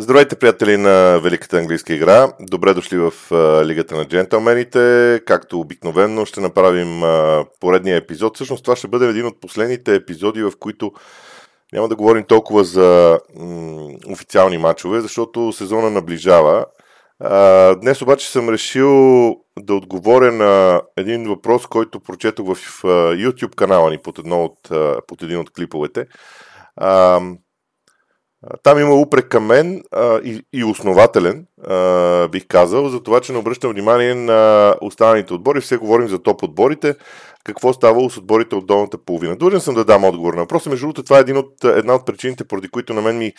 Здравейте, приятели на Великата английска игра. Добре дошли в а, Лигата на джентълмените. Както обикновено ще направим а, поредния епизод. Всъщност това ще бъде един от последните епизоди, в които няма да говорим толкова за м- официални матчове, защото сезона наближава. А, днес обаче съм решил да отговоря на един въпрос, който прочетох в YouTube канала ни под, едно от, под един от клиповете. Там има упрек към мен а, и, и основателен, а, бих казал, за това, че не обръщам внимание на останалите отбори. Все говорим за топ отборите. Какво ставало с отборите от долната половина? Длъжен съм да дам отговор на въпроса. Между другото, това е един от, една от причините, поради които на мен ми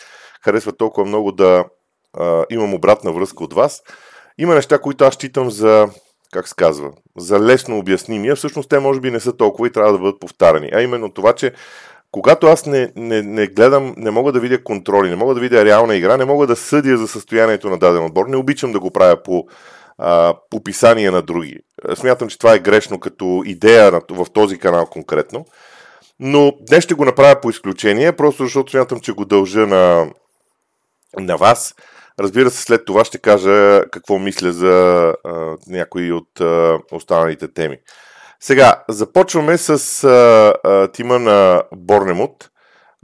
харесва толкова много да а, имам обратна връзка от вас. Има неща, които аз считам за, как се казва, за лесно обясними, а всъщност те може би не са толкова и трябва да бъдат повтарани. А именно това, че когато аз не, не, не гледам, не мога да видя контроли, не мога да видя реална игра, не мога да съдя за състоянието на даден отбор, не обичам да го правя по, а, по писание на други. Смятам, че това е грешно като идея в този канал конкретно. Но днес ще го направя по изключение, просто защото смятам, че го дължа на, на вас. Разбира се, след това ще кажа какво мисля за а, някои от а, останалите теми. Сега, започваме с а, а, тима на Борнемут.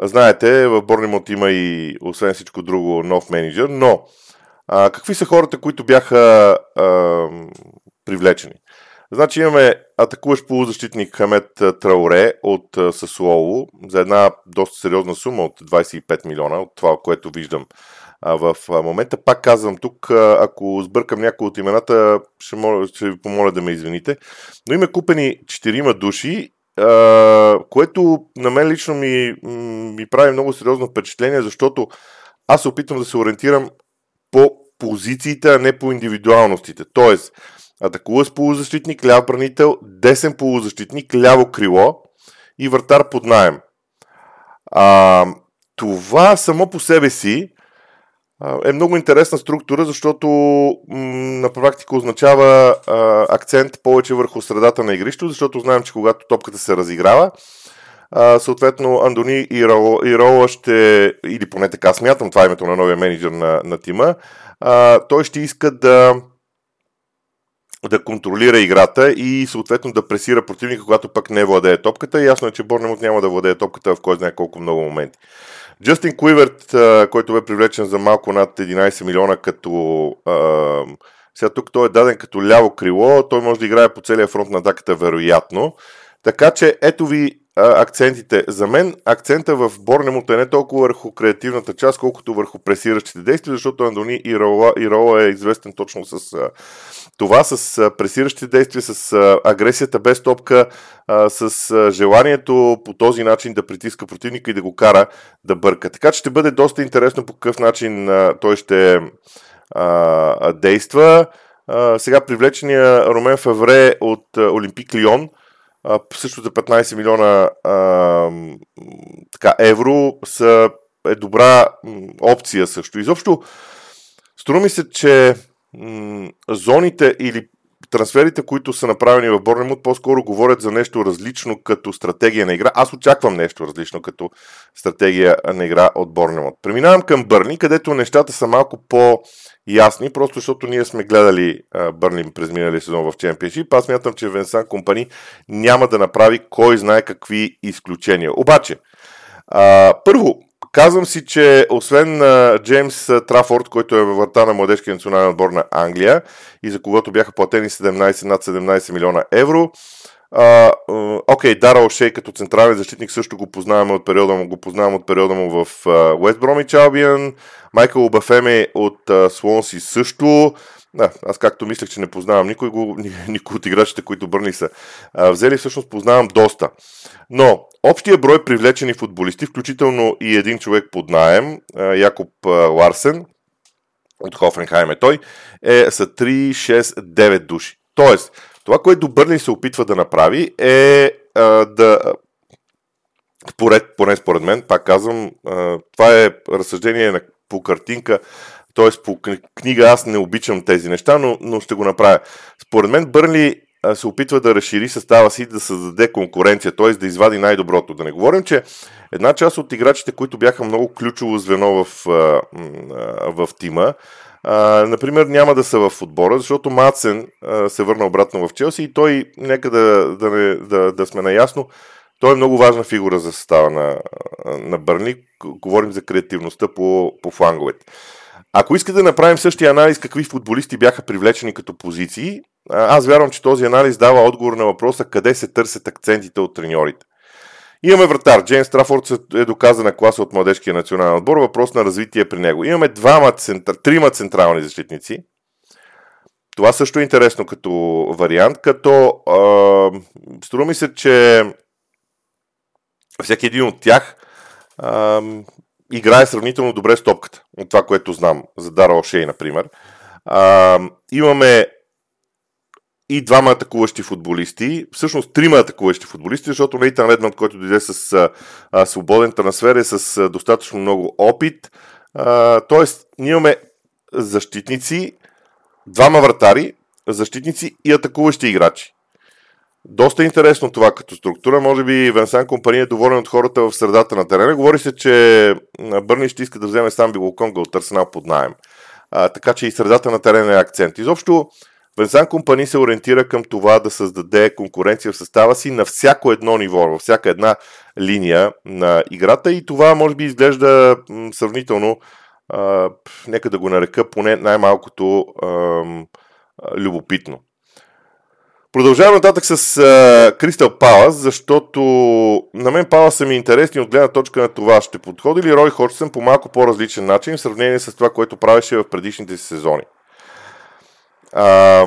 Знаете, в Борнемут има и, освен всичко друго, нов менеджер, но а, какви са хората, които бяха а, привлечени? Значи имаме атакуващ полузащитник Хамет Трауре от Сасуоло за една доста сериозна сума от 25 милиона, от това, което виждам в момента. Пак казвам тук, ако сбъркам някои от имената, ще, моля, ще ви помоля да ме извините. Но има купени 4 души, което на мен лично ми, ми прави много сериозно впечатление, защото аз се опитвам да се ориентирам по позициите, а не по индивидуалностите. Тоест, атакува с полузащитник, ляв бранител, десен полузащитник, ляво крило и вратар под найем. А, това само по себе си е много интересна структура, защото на практика означава а, акцент повече върху средата на игрището, защото знаем, че когато топката се разиграва, а, съответно Андони Ирола ще, или поне така смятам, това е името на новия менеджер на, на тима, а, той ще иска да да контролира играта и съответно да пресира противника, когато пък не владее топката. Ясно е, че Борнемот няма да владее топката в кой знае колко много моменти. Джастин Куиверт, който бе привлечен за малко над 11 милиона като... сега тук той е даден като ляво крило, той може да играе по целия фронт на атаката вероятно. Така че ето ви акцентите. За мен акцента в Борнемут е не толкова върху креативната част, колкото върху пресиращите действия, защото Андони Ирола, Ирола е известен точно с а, това, с а, пресиращите действия, с а, агресията без топка, а, с а, желанието по този начин да притиска противника и да го кара да бърка. Така че ще бъде доста интересно по какъв начин а, той ще а, действа. А, сега привлечения Ромен Фавре от а, Олимпик Лион – а, също за 15 милиона а, така, евро са, е добра опция също. Изобщо, струва ми се, че м- зоните или трансферите, които са направени в Борнемут, по-скоро говорят за нещо различно като стратегия на игра. Аз очаквам нещо различно като стратегия на игра от Борнемут. Преминавам към Бърни, където нещата са малко по- ясни, просто защото ние сме гледали Бърни през миналия сезон в Чемпионшип. Аз мятам, че Венсан Компани няма да направи кой знае какви изключения. Обаче, а, първо, казвам си, че освен Джеймс Трафорд, който е врата на младежкия национален отбор на Англия и за когото бяха платени 17 над 17 милиона евро, Окей, okay, Дара Ошей като централен защитник също го познаваме от периода му, го познавам от периода му в Уест Бромич Албиан. Майкъл Обафеме от Слонси също. Да, аз както мислех, че не познавам никой, го, никой от играчите, които Бърни са а, взели, всъщност познавам доста. Но общия брой привлечени футболисти, включително и един човек под наем, а, Якоб а, Ларсен, от Хофенхайм е той, е, са 3, 6, 9 души. Тоест, това, което Бърли се опитва да направи е а, да поред, поне според мен, пак казвам, а, това е разсъждение на, по картинка, т.е. по книга аз не обичам тези неща, но, но ще го направя. Според мен Бърли се опитва да разшири състава си, да създаде конкуренция, т.е. да извади най-доброто. Да не говорим, че една част от играчите, които бяха много ключово звено в, в тима, например, няма да са в отбора, защото Мацен се върна обратно в Челси и той, нека да, да, не, да, да сме наясно, той е много важна фигура за състава на, на Бърни. Говорим за креативността по, по фланговете. Ако искате да направим същия анализ какви футболисти бяха привлечени като позиции, аз вярвам, че този анализ дава отговор на въпроса къде се търсят акцентите от треньорите. Имаме вратар. Джейн Страфорд е доказана класа от младежкия национален отбор. Въпрос на развитие при него. Имаме двама, центр... трима централни защитници. Това също е интересно като вариант, като а, струва ми се, че всеки един от тях а, играе сравнително добре с топката. От това, което знам за Дара Ошей, например. А, имаме и двама атакуващи футболисти, всъщност трима атакуващи футболисти, защото Нейтан Редмонд, който дойде с а, свободен трансфер е с а, достатъчно много опит. А, тоест, ние имаме защитници, двама вратари, защитници и атакуващи играчи. Доста интересно това като структура. Може би Венсан Компания е доволен от хората в средата на терена. Говори се, че Бърни ще иска да вземе сам Билоконга от Арсенал под найем. А, така че и средата на терена е акцент. Изобщо Венсан Компани се ориентира към това да създаде конкуренция в състава си на всяко едно ниво, във всяка една линия на играта и това може би изглежда сравнително, а, нека да го нарека поне най-малкото а, любопитно. Продължавам нататък с Кристал Палас, защото на мен Палас са ми интересни от гледна точка на това. Ще подходи ли Рой Ходжсън по малко по-различен начин в сравнение с това, което правеше в предишните си сезони? А,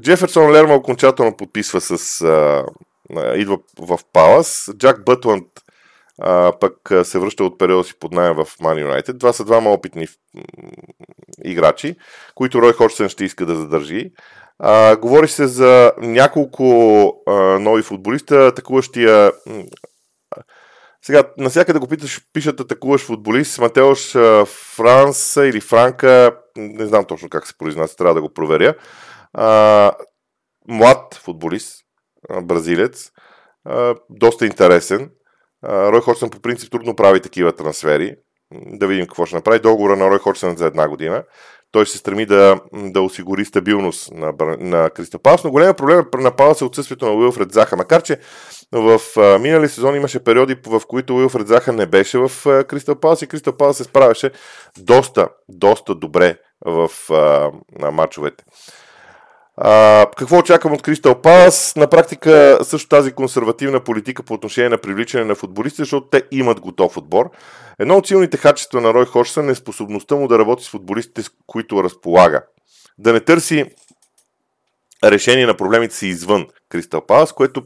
Джеферсон Лерма окончателно подписва с... А, идва в Палас. Джак Бътланд а, пък се връща от периода си под найем в Man United. Това са двама опитни играчи, които Рой Ходжсън ще иска да задържи. А, говори се за няколко а, нови футболиста, атакуващия сега, насякъде го питаш, пишат атакуваш футболист, Матеош Франса или Франка, не знам точно как се произнася, трябва да го проверя. А, млад футболист, бразилец, а, доста интересен. А, Рой Ходжсън по принцип трудно прави такива трансфери. Да видим какво ще направи. Договора на Рой Ходжсън за една година той се стреми да, да осигури стабилност на, на Кристал Палас, но големия проблем на Палас е отсъствието на Уилфред Заха, макар че в а, минали сезон имаше периоди, в които Уилфред Заха не беше в Кристал Палас и Кристал Палас се справяше доста, доста добре в а, на матчовете. А, какво очаквам от Кристал Палас? На практика също тази консервативна политика по отношение на привличане на футболисти, защото те имат готов отбор. Едно от силните качества на Рой Ходжсън е способността му да работи с футболистите, с които разполага. Да не търси решение на проблемите си извън Кристал Палас, което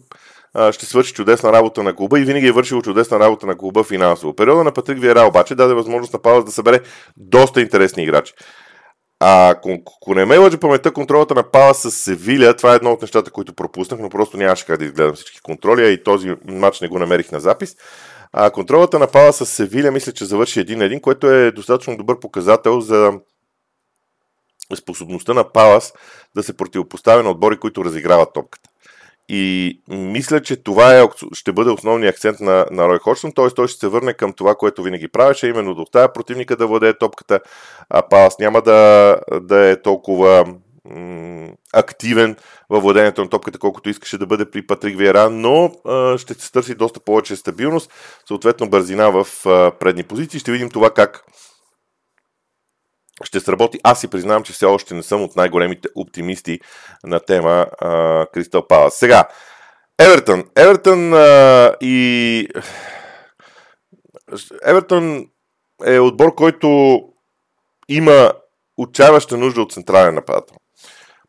ще свърши чудесна работа на клуба и винаги е вършил чудесна работа на клуба финансово. Периода на Патрик Виера обаче даде възможност на Палас да събере доста интересни играчи. А ако не ме лъжи паметта, контролата на Пала с Севиля, това е едно от нещата, които пропуснах, но просто нямаше как да изгледам всички контроли, а и този матч не го намерих на запис. А контролата на Пала с Севиля мисля, че завърши един на един, което е достатъчно добър показател за способността на Палас да се противопоставя на отбори, които разиграват топката. И мисля, че това е, ще бъде основният акцент на, на Рой Ходжсън, т.е. той ще се върне към това, което винаги правеше, именно да оставя противника да владее топката, а Палас няма да, да е толкова м- активен във владението на топката, колкото искаше да бъде при Патрик Виера, но а, ще се търси доста повече стабилност, съответно бързина в а, предни позиции. Ще видим това как ще сработи. Аз си признавам, че все още не съм от най-големите оптимисти на тема Кристал Палас. Сега, Евертън. Евертън а, и... Евертън е отбор, който има отчаяваща нужда от централен нападател.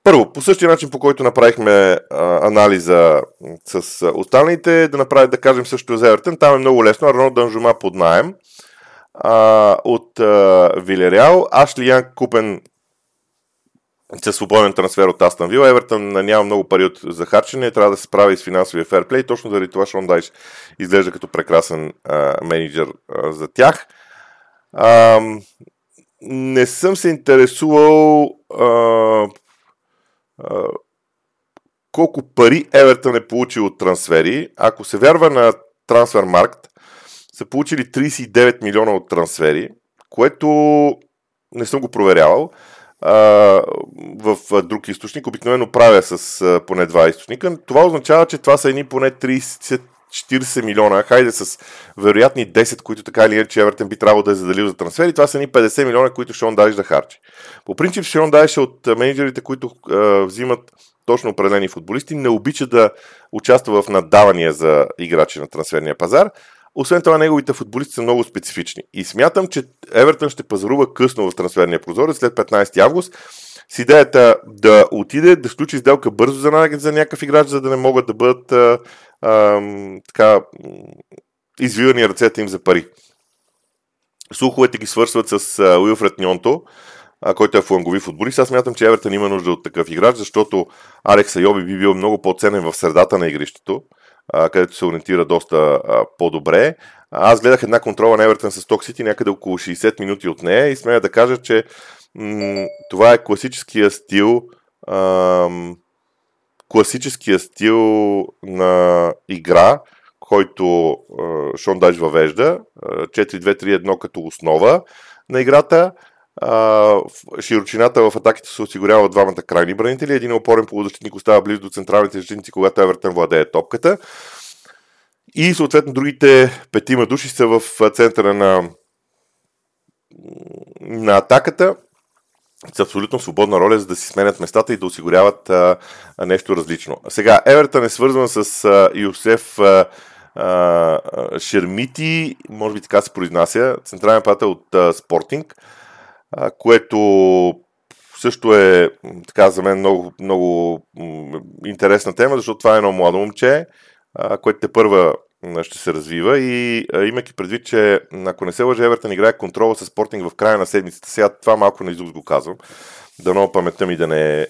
Първо, по същия начин, по който направихме а, анализа с останалите, да направим, да кажем също за Евертън, там е много лесно. Арно Данжума под найем а, от а, Вилереал. Ашли Ян купен със свободен трансфер от Астан Вил. Евертън няма много пари от захарчене, трябва да се справи с финансовия ферплей. Точно заради това Шон Дайш изглежда като прекрасен а, менеджер а, за тях. А, не съм се интересувал а, а, колко пари Евертън е получил от трансфери. Ако се вярва на Трансфермаркт, са получили 39 милиона от трансфери, което не съм го проверявал а, в друг източник. Обикновено правя с а, поне два източника. Това означава, че това са едни поне 30 40 милиона, хайде с вероятни 10, които така или иначе Евертен би трябвало да е задалил за трансфери, това са ни 50 милиона, които Шон Дайш да харчи. По принцип Шон Дайш е от менеджерите, които а, взимат точно определени футболисти, не обича да участва в надавания за играчи на трансферния пазар. Освен това, неговите футболисти са много специфични. И смятам, че Евертън ще пазарува късно в трансферния прозорец след 15 август с идеята да отиде, да сключи сделка бързо за, някакъв играч, за да не могат да бъдат а, а, така, извивани ръцете им за пари. Слуховете ги свършват с Уилфред Ньонто, а, който е флангови футболист. Аз мятам, че Евертън има нужда от такъв играч, защото Алекс Айоби би бил много по-ценен в средата на игрището, а, където се ориентира доста а, по-добре. Аз гледах една контрола на Евертън с Ток Сити някъде около 60 минути от нея и смея да кажа, че м- това е класическия стил ам, класическия стил на игра, който а, Шон Дайш въвежда. 4-2-3-1 като основа на играта. Широчината в атаките се осигурява от двамата крайни бранители. Един опорен полузащитник остава близо до централните защитници, когато Евертън владее топката. И съответно другите петима души са в центъра на, на атаката с абсолютно свободна роля, за да си сменят местата и да осигуряват а, нещо различно. Сега, Евертън е свързван с а, Йосеф а, а, Шермити, може би така се произнася, централен пател от а, Спортинг, а, което също е така за мен много, много интересна тема, защото това е едно младо момче, което те първа ще се развива и имайки предвид, че ако не се лъжа, Евертън играе контрола с спортинг в края на седмицата. Сега това малко на изус го казвам. Дано паметта ми да не,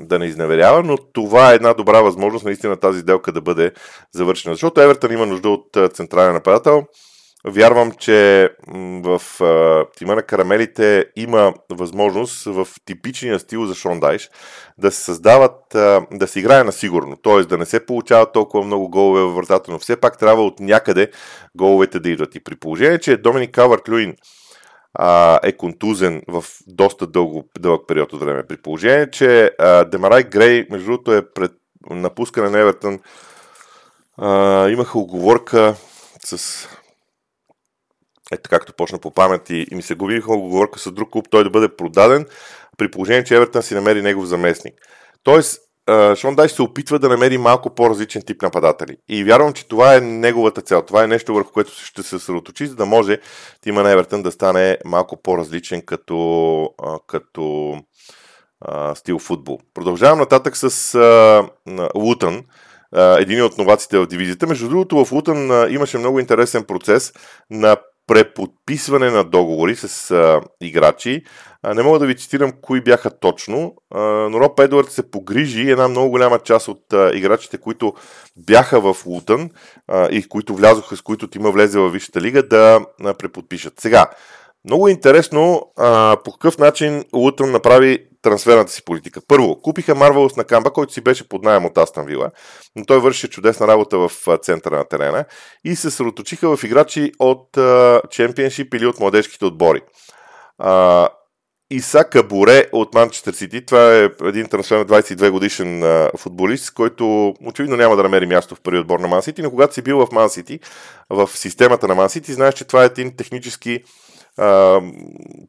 да не изневерява, но това е една добра възможност наистина тази сделка да бъде завършена. Защото Евертън има нужда от централен нападател. Вярвам, че в тима на карамелите има възможност в типичния стил за Шон Дайш да се създават, да се играе на сигурно, т.е. да не се получават толкова много голове във вратата, но все пак трябва от някъде головете да идват. И при положение, че Доминик Кавърт Люин е контузен в доста дълго, дълъг период от време, при положение, че Демарай Грей, между другото, е пред напускане на Евертън, имаха оговорка с ето както почна по памет и, и ми се губиха оговорка с друг клуб, той да бъде продаден, при положение, че Евертън си намери негов заместник. Тоест, Шон Дайш се опитва да намери малко по-различен тип нападатели. И вярвам, че това е неговата цел. Това е нещо, върху което ще се съсредоточи, за да може тима на Евертън да стане малко по-различен като, като а, стил футбол. Продължавам нататък с а, Лутън един от новаците в дивизията. Между другото, в Лутън имаше много интересен процес на преподписване на договори с а, играчи. А, не мога да ви цитирам кои бяха точно, а, но Роб Едвард се погрижи една много голяма част от а, играчите, които бяха в Лутън а, и които влязоха, с които тима влезе във Висшата лига, да а, преподпишат. Сега, много интересно а, по какъв начин Лутън направи трансферната си политика. Първо, купиха Марвелос на Камба, който си беше под найем от Астан Вила, но той върши чудесна работа в центъра на терена и се съсредоточиха в играчи от Чемпионшип или от младежките отбори. А, Исака Боре от Манчестър Сити. Това е един трансфер на 22 годишен а, футболист, който очевидно няма да намери място в първи отбор на Ман Сити, но когато си бил в Ман Сити, в системата на Ман Сити, знаеш, че това е един технически а,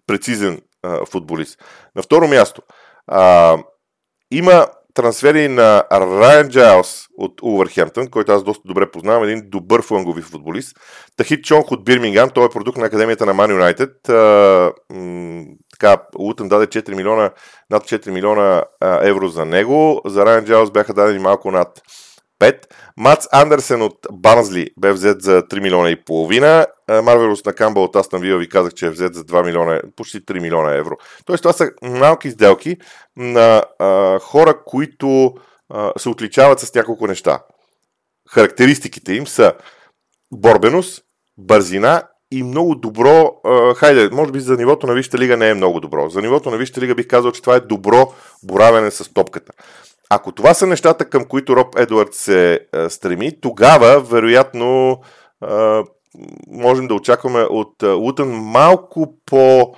прецизен а, футболист. На второ място, а, има трансфери на Райан Джайлс от Увърхемптън, който аз доста добре познавам, един добър флангови футболист. Тахит Чонг от Бирмингам, той е продукт на Академията на Ман Юнайтед. Така, Лутън даде 4 милиона, над 4 милиона а, евро за него. За Райан Джайлс бяха дадени малко над 5. Мац Андерсен от Банзли бе взет за 3 милиона и половина. Марвелос на Камба от Астан Вила ви казах, че е взет за 2 милиона, почти 3 милиона евро. Тоест това са малки сделки на а, хора, които а, се отличават с няколко неща. Характеристиките им са борбеност, бързина и много добро, хайде, може би за нивото на Висшата лига не е много добро. За нивото на Висшата лига бих казал, че това е добро боравене с топката. Ако това са нещата, към които Роб Едуард се а, стреми, тогава, вероятно, а, можем да очакваме от Лутън малко по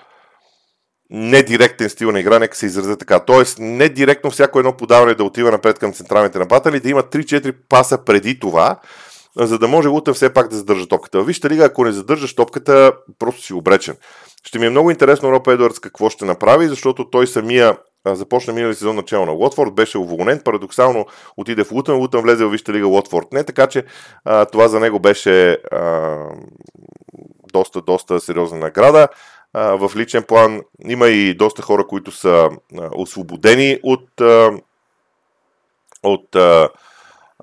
недиректен стил на игра, нека се изразя така. Тоест, не директно всяко едно подаване да отива напред към централните нападатели, да има 3-4 паса преди това, за да може Лутън все пак да задържа топката. Вижте лига, ако не задържаш топката, просто си обречен. Ще ми е много интересно Роб Едвардс какво ще направи, защото той самия започна минали сезон начало на Лотфорд, беше уволнен, парадоксално отиде в Лутън, Лутън влезе в Висшата лига Лотфорд. Не, така че а, това за него беше а, доста, доста сериозна награда. А, в личен план има и доста хора, които са а, освободени от, а, от а,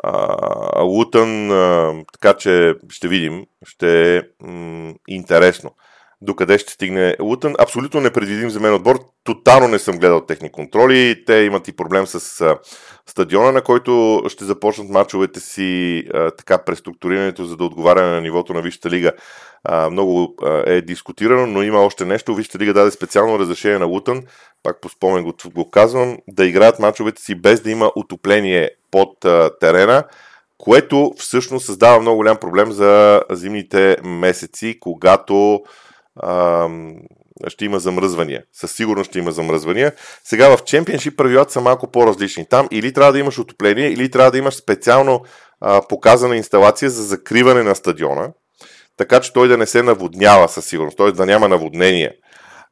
а, Лутън, а, така че ще видим, ще е м- интересно докъде ще стигне Лутън. Абсолютно непредвидим за мен отбор. Тотално не съм гледал техни контроли. Те имат и проблем с стадиона, на който ще започнат мачовете си така преструктурирането, за да отговаря на нивото на Висшата лига. Много е дискутирано, но има още нещо. Висшата лига даде специално разрешение на Лутън, пак по спомен го, го казвам, да играят мачовете си без да има отопление под терена което всъщност създава много голям проблем за зимните месеци, когато ще има замръзвания. Със сигурност ще има замръзвания. Сега в чемпионшип правилата са малко по-различни. Там или трябва да имаш отопление, или трябва да имаш специално а, показана инсталация за закриване на стадиона, така че той да не се наводнява със сигурност, т.е. да няма наводнение.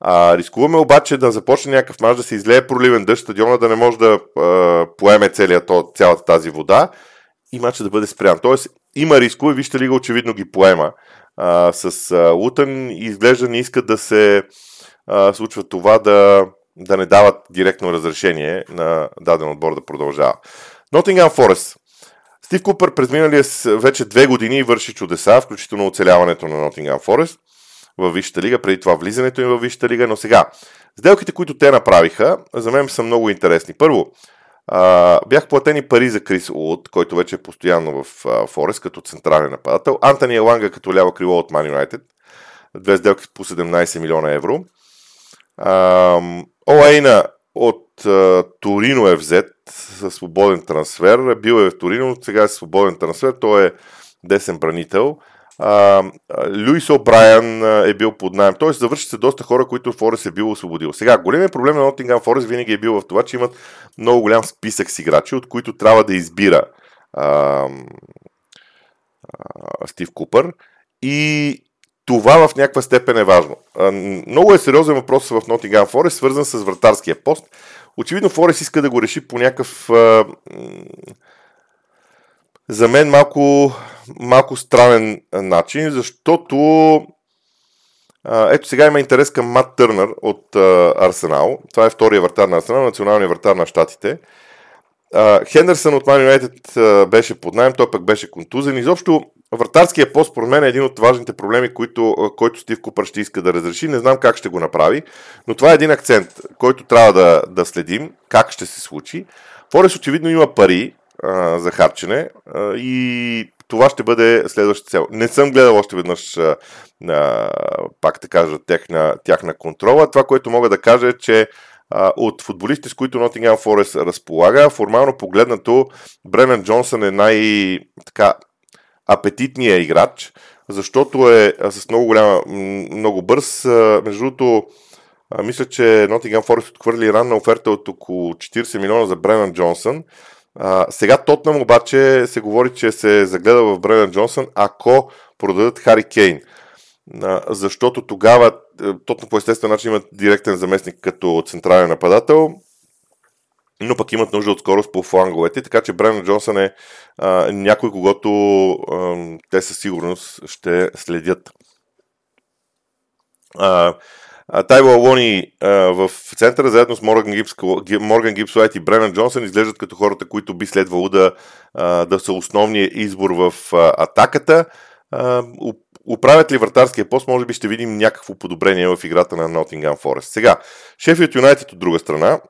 А, рискуваме обаче да започне някакъв мач да се излее проливен дъжд, стадиона да не може да а, поеме целият, цялата тази вода и матча да бъде спрян. Тоест има рискове, вижте ли го очевидно ги поема а, с Лутън и изглежда не искат да се а, случва това да, да не дават директно разрешение на даден отбор да продължава. Nottingham Forest. Стив Купър през миналия вече две години върши чудеса, включително оцеляването на Nottingham Forest в Висшата лига, преди това влизането им в Висшата лига, но сега, сделките, които те направиха, за мен са много интересни. Първо, а, бях платени пари за Крис Улот, който вече е постоянно в Форест като централен нападател. Антони Еланга като ляво крило от Man United. Две сделки по 17 милиона евро. Олейна от а, Торино е взет със свободен трансфер. Бил е в Торино, сега е свободен трансфер. Той е десен бранител. А, Луис О'Брайан е бил под найем. Тоест, завърши се доста хора, които Форест е бил освободил. Сега, големият проблем на Nottingham Форест винаги е бил в това, че имат много голям списък с играчи, от които трябва да избира а, а, Стив Купър. И това в някаква степен е важно. А, много е сериозен въпрос в Nottingham Форест, свързан с вратарския пост. Очевидно Форест иска да го реши по някакъв а, за мен малко, малко странен начин, защото ето сега има интерес към Мат Търнър от Арсенал. Това е втория вратар на Арсенал, националния вратар на щатите. Хендерсън от Man United беше под найем, той пък беше контузен. Изобщо вратарския пост, според мен, е един от важните проблеми, които, който Стив Купър ще иска да разреши. Не знам как ще го направи, но това е един акцент, който трябва да, да следим, как ще се случи. Форес очевидно има пари, за харчене и това ще бъде следващата цел. Не съм гледал още веднъж, а, пак да кажа, тяхна, тяхна контрола. Това, което мога да кажа е, че а, от футболистите, с които Nottingham Forest разполага, формално погледнато, Бренан Джонсън е най- така, апетитният играч, защото е с много голяма, много бърз. Между другото, мисля, че Nottingham Forest отхвърли ранна оферта от около 40 милиона за Бренан Джонсън. А, сега Тотнам обаче се говори, че се загледа в Бренан Джонсън, ако продадат Хари Кейн. А, защото тогава е, Тотнам по естествен начин имат директен заместник като централен нападател, но пък имат нужда от скорост по фланговете, така че Бренан Джонсън е а, някой, когато а, те със сигурност ще следят. А, Тайво Алони в центъра, заедно с Морган Гибс Уайт и Бренан Джонсън, изглеждат като хората, които би следвало да, да са основният избор в атаката. Управят ли вратарския пост, може би ще видим някакво подобрение в играта на Nottingham Forest. Сега, Шефият Юнайтед от друга страна,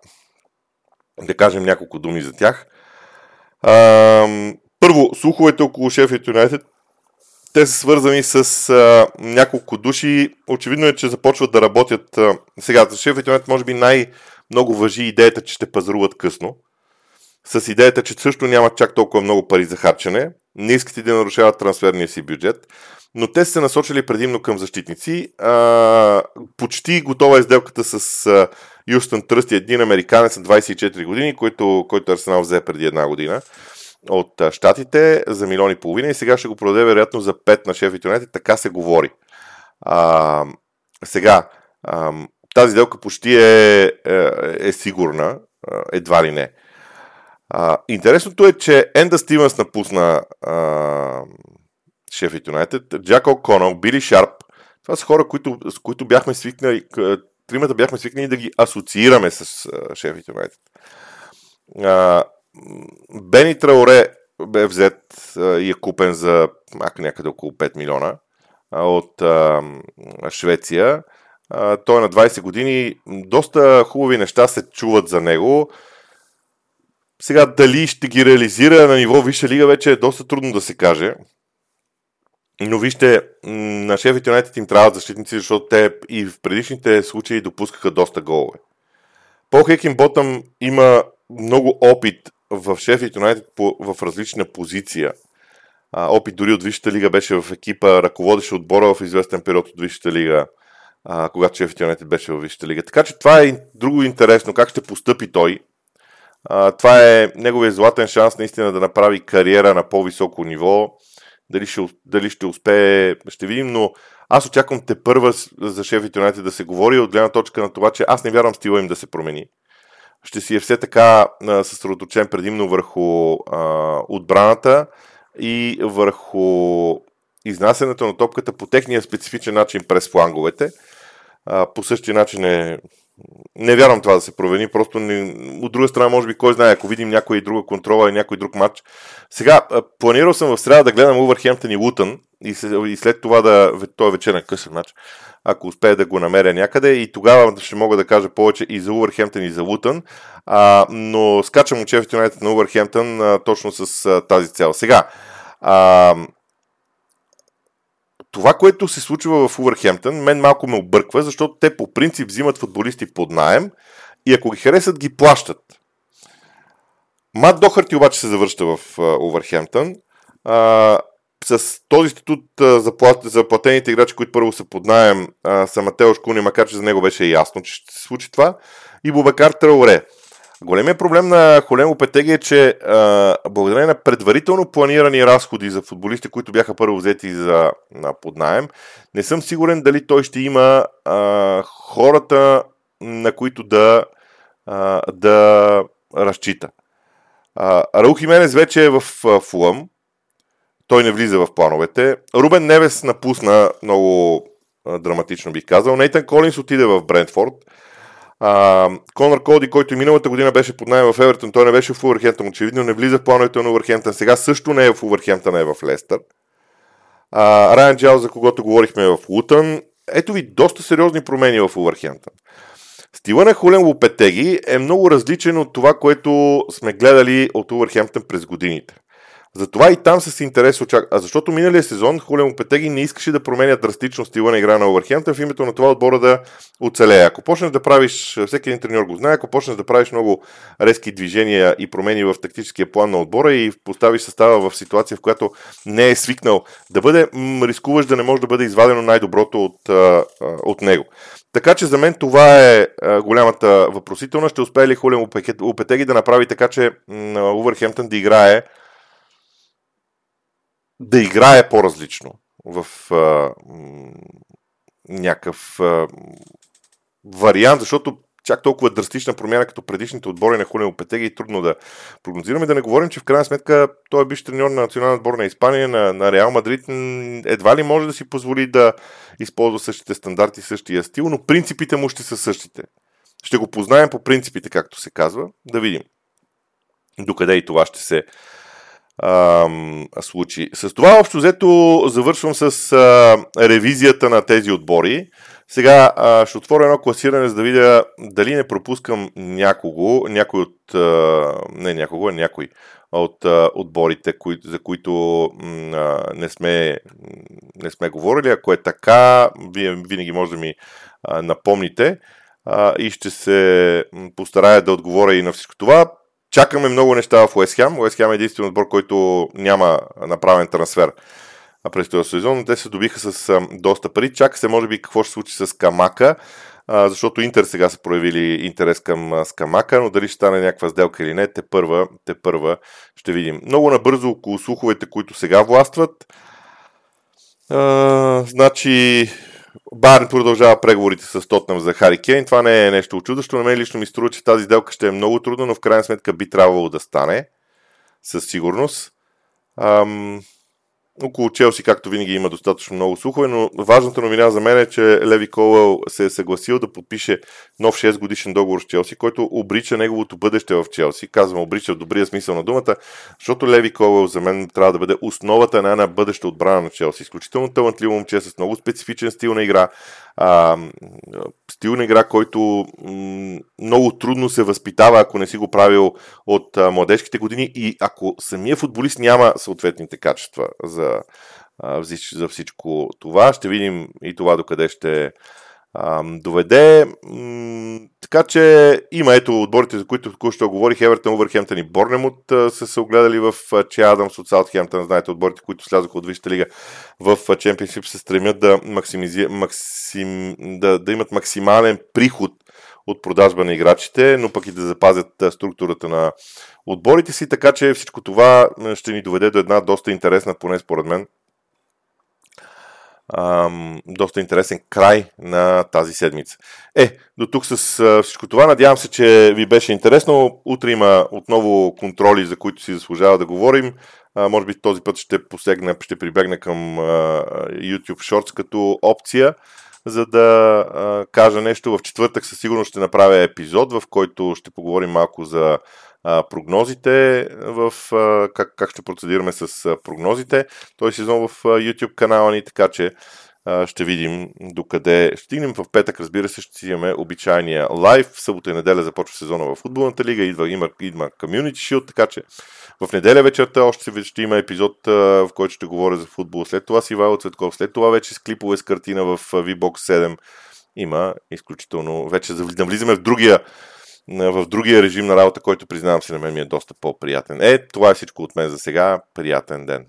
да кажем няколко думи за тях. Първо, слуховете около Шефият Юнайтед те са свързани с а, няколко души. Очевидно е, че започват да работят. А, сега, за шеф може би най-много въжи идеята, че ще пазаруват късно. с идеята, че също нямат чак толкова много пари за харчене, не искат и да нарушават трансферния си бюджет, но те са насочили предимно към защитници. А, почти готова е сделката с а, Юстън Тръст, един американец на 24 години, който, който Арсенал взе преди една година от а, Штатите за милион и половина и сега ще го продаде вероятно за 5 на Шеф Юнайтед, така се говори. А, сега, а, тази сделка почти е, е, е сигурна, едва ли не. А, интересното е, че Енда Стивенс напусна а, Шефът Юнайтед, Джак О'Конъл, Били Шарп. Това са хора, които, с които бяхме свикнали, тримата бяхме свикнали да ги асоциираме с Шефът Юнайтед. Бени Трауре бе взет и е купен за някъде около 5 милиона от а, Швеция. А, той е на 20 години. Доста хубави неща се чуват за него. Сега дали ще ги реализира на ниво Висша лига вече е доста трудно да се каже. Но вижте, на шефите Юнайтед им трябват защитници, защото те и в предишните случаи допускаха доста голове. Пол Хекин Ботъм има много опит в шефите Юнайтед в различна позиция. опит дори от Висшата лига беше в екипа, ръководеше отбора в известен период от Висшата лига, когато шефите Юнайтед беше в Висшата лига. Така че това е друго интересно, как ще постъпи той а, това е неговия златен шанс наистина да направи кариера на по-високо ниво. Дали ще, дали ще успее, ще видим, но аз очаквам те първа за шефите Юнайтед да се говори от гледна точка на това, че аз не вярвам стила им да се промени. Ще си е все така съсредоточен предимно върху а, отбраната и върху изнасянето на топката по техния специфичен начин през фланговете. А, по същия начин е не вярвам това да се провени, просто не... от друга страна, може би, кой знае, ако видим някой друга контрола и някой друг матч. Сега, планирал съм в среда да гледам Увърхемптън и Лутън и, и след това да, той е вечерен късен матч, ако успея да го намеря някъде и тогава ще мога да кажа повече и за Увърхемптън и за Лутън, а, но скачам от Шеф Юнайтед на Увърхемптън точно с а, тази цел. Сега, а, това, което се случва в Увърхемптън, мен малко ме обърква, защото те по принцип взимат футболисти под найем и ако ги харесат, ги плащат. Мат Дохарти обаче се завръща в Увърхемптън. с този статут за, плат, за платените играчи, които първо са под найем, са Матеош Куни, макар че за него беше ясно, че ще се случи това, и Бубакар Трауре. Големият проблем на Холем Лопетеги е, че а, благодарение на предварително планирани разходи за футболисти, които бяха първо взети за на поднаем, не съм сигурен дали той ще има а, хората, на които да, а, да разчита. А, Раул Хименес вече е в Фулъм. Той не влиза в плановете. Рубен Невес напусна много а, драматично, бих казал. Нейтан Колинс отиде в Брентфорд. А, Конор Коди, който и миналата година беше под найем в Евертон, той не беше в Увърхемптън, очевидно не влиза в плановете на Увърхемптън, сега също не е в Увърхемптън, е в Лестър. А, Райан Джайл, за когото говорихме в Лутън. Ето ви доста сериозни промени в Увърхемптън. Стила на Хулен Лопетеги е много различен от това, което сме гледали от Увърхемптън през годините. Затова и там с интерес очаква. А защото миналия сезон Хулем Петеги не искаше да променя драстично стила на игра на Овърхемптън в името на това отбора да оцелее. Ако почнеш да правиш, всеки един треньор го знае, ако почнеш да правиш много резки движения и промени в тактическия план на отбора и поставиш състава в ситуация, в която не е свикнал да бъде, рискуваш да не може да бъде извадено най-доброто от, от него. Така че за мен това е голямата въпросителна. Ще успее ли Хулем Опетеги да направи така, че Увърхемптън да играе да играе по-различно в а, някакъв а, вариант, защото чак толкова драстична промяна като предишните отбори на Хулио Петеги и трудно да прогнозираме. Да не говорим, че в крайна сметка той е биш треньор на национална отбор на Испания, на, на Реал Мадрид. Едва ли може да си позволи да използва същите стандарти, същия стил, но принципите му ще са същите. Ще го познаем по принципите, както се казва. Да видим докъде и това ще се случаи. С това общо взето завършвам с а, ревизията на тези отбори. Сега а, ще отворя едно класиране, за да видя дали не пропускам някого, някой от, а, не някого, а някой от а, отборите, кои, за които а, не, сме, не сме говорили. Ако е така, вие винаги може да ми а, напомните а, и ще се постарая да отговоря и на всичко това. Чакаме много неща в Уест Хем. Уест Хем е единствен отбор, който няма направен трансфер през този сезон, те се добиха с доста пари. Чака се, може би, какво ще случи с Камака, защото Интер сега са проявили интерес към Скамака, но дали ще стане някаква сделка или не, те първа, те първа ще видим. Много набързо около слуховете, които сега властват. А, значи, Барн продължава преговорите с Тотнам за Хари Кейн. Това не е нещо очудващо. На мен лично ми струва, че тази сделка ще е много трудна, но в крайна сметка би трябвало да стане. Със сигурност. Ам, около Челси, както винаги, има достатъчно много слухове, но важната новина за мен е, че Леви Колъл се е съгласил да подпише нов 6 годишен договор с Челси, който обрича неговото бъдеще в Челси. Казвам обрича в добрия смисъл на думата, защото Леви Колъл за мен трябва да бъде основата на една бъдеща отбрана на Челси. Изключително талантливо момче с много специфичен стил на игра, а, стил на игра, който много трудно се възпитава, ако не си го правил от а, младежките години и ако самия футболист няма съответните качества за, а, за всичко това. Ще видим и това докъде ще доведе. Така че има ето отборите, за които току-що говорих, Евертън, Увърхемптън и Борнемут са се огледали в Че Адамс от Саутхемптън, знаете, отборите, които слязоха от Висшата лига в Чемпионшип се стремят да, максимизи... максим... да, да имат максимален приход от продажба на играчите, но пък и да запазят структурата на отборите си, така че всичко това ще ни доведе до една доста интересна, поне според мен, ам, доста интересен край на тази седмица. Е, до тук с всичко това. Надявам се, че ви беше интересно. Утре има отново контроли, за които си заслужава да говорим. А, може би този път ще посегна, ще прибегна към а, YouTube Shorts като опция за да а, кажа нещо. В четвъртък със сигурност ще направя епизод, в който ще поговорим малко за а, прогнозите, в, а, как, как ще процедираме с а, прогнозите. Той сезон в а, YouTube канала ни, така че ще видим докъде стигнем. В петък, разбира се, ще си имаме обичайния лайв. В събота и неделя започва сезона в футболната лига, идва, има, идва Community Shield, така че в неделя вечерта още ще има епизод, в който ще говоря за футбол. След това си Ивайло Цветков, след това вече с клипове с картина в VBOX 7. Има изключително... Вече навлизаме в другия в другия режим на работа, който признавам се на мен ми е доста по-приятен. Е, това е всичко от мен за сега. Приятен ден!